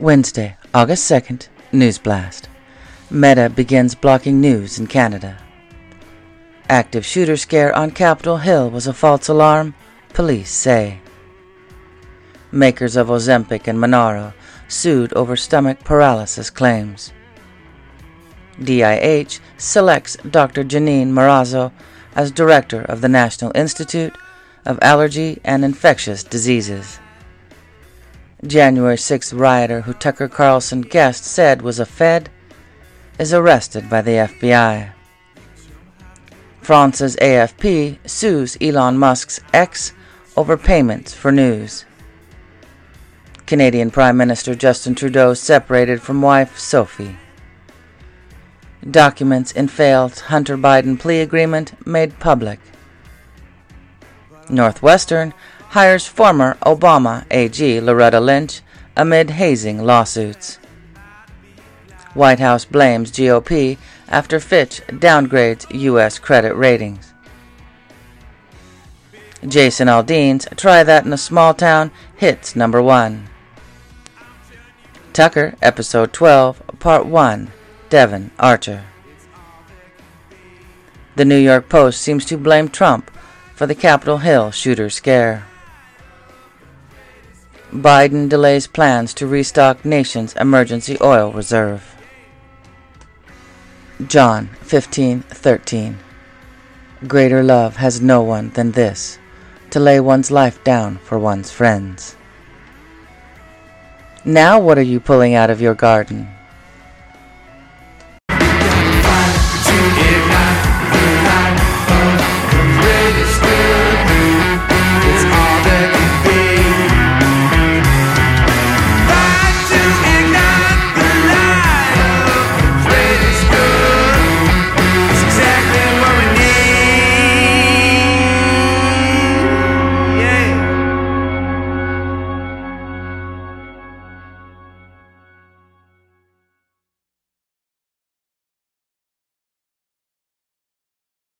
Wednesday, August 2nd, News Blast. Meta begins blocking news in Canada. Active shooter scare on Capitol Hill was a false alarm, police say. Makers of Ozempic and Mounjaro sued over stomach paralysis claims. NIH selects Dr. Janine Marrazzo as director of the National Institute of Allergy and Infectious Diseases. January 6th rioter who Tucker Carlson guest said was a Fed is arrested by the FBI. France's AFP sues Elon Musk's X over payments for news. Canadian Prime Minister Justin Trudeau separated from wife Sophie. Documents in failed Hunter Biden plea agreement made public. Northwestern hires former Obama AG Loretta Lynch amid hazing lawsuits. White House blames GOP after Fitch downgrades U.S. credit ratings. Jason Aldean's Try That in a Small Town hits number one. Tucker, Episode 12, Part 1 Devon Archer. The New York Post seems to blame Trump for the Capitol Hill shooter scare. Biden delays plans to restock nation's emergency oil reserve. John 15:13 Greater love has no one than this, to lay one's life down for one's friends. Now what are you pulling out of your garden?